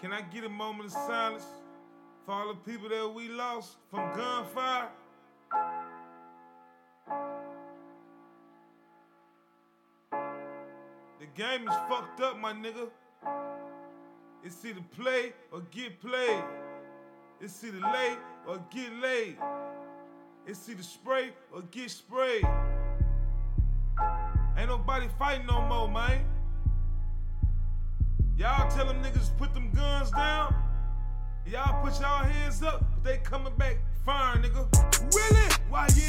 Can I get a moment of silence for all the people that we lost from gunfire? The game is fucked up, my nigga. It's either play or get played. It's either lay or get laid. It's either spray or get sprayed. Ain't nobody fighting no more, man. Y'all tell them niggas put them guns down. Y'all put y'all hands up, but they coming back fine, nigga. Really? Why you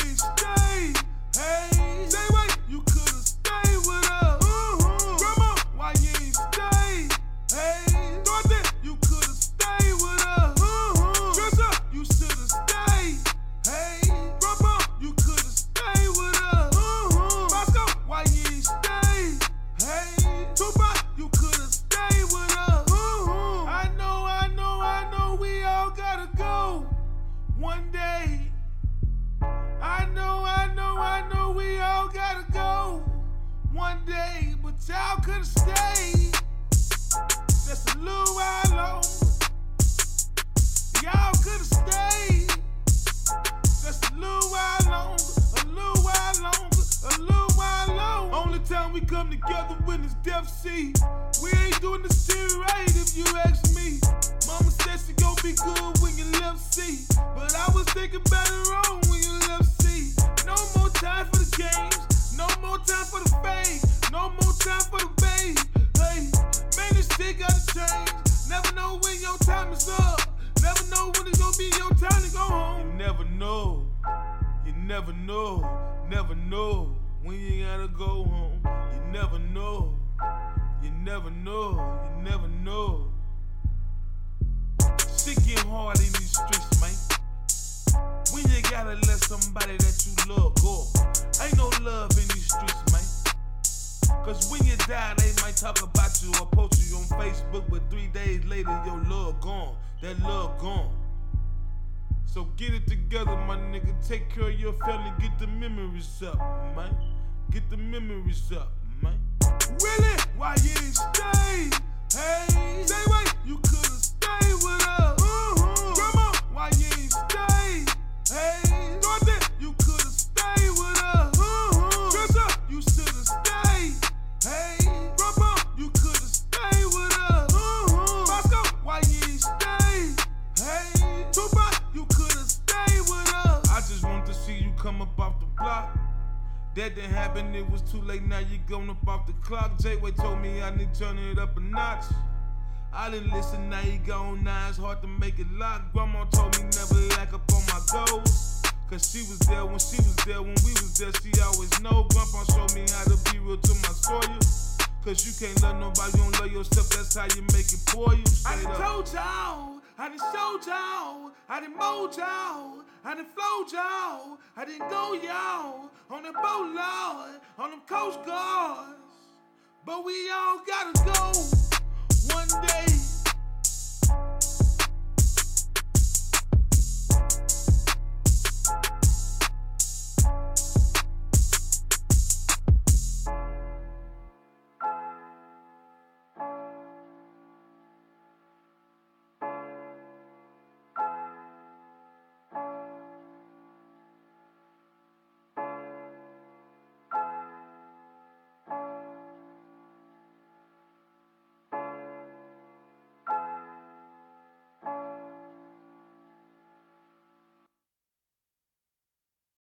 come together when it's death sea. We ain't doing the shit right if you ask me. Mama said she gon' be good when you left C. But I was thinking about it wrong when you left C. No more time for the games, no more time for the fame, no more time for the babe. Hey, man, this shit gotta change. Never know when your time is up. Never know when it's gonna be your time to go home. You never know. You never know. Never know when you gotta go home. Never know. You never know. You never know. Shit get hard in these streets, man. When you gotta let somebody that you love go. Ain't no love in these streets, man. Cause when you die, they might talk about you or post you on Facebook, but three days later, your love gone. That love gone. So get it together, my nigga. Take care of your family. Get the memories up, man. Get the memories up? Why you stay? Hey, you could've stayed with us. Mm-hmm. Grandma, why you stay? Hey, Dorothy, you could've stayed with us. Mm-hmm. Trisha, you should've stayed. Hey, you could've stayed with us. Mm-hmm. Bosco, why you stay? Hey, Tupac, you could've stayed with us. I just want to see you come up off the block. That didn't happen, it was too late, now you're going up off the clock. J-Way told me I need to turn it up a notch. I didn't listen, now you gone now, it's hard to make it lock. Grandma told me never lack up on my goals. Cause she was there when she was there, when we was there, she always know. Grandpa showed me how to be real to my soil. Cause you can't love nobody, you don't love yourself, that's how you make it for you. I done told y'all, I done showed y'all, I done mowed y'all, I done flowed y'all, I didn't go y'all on the boat, Lord, on them coast guards. But we all gotta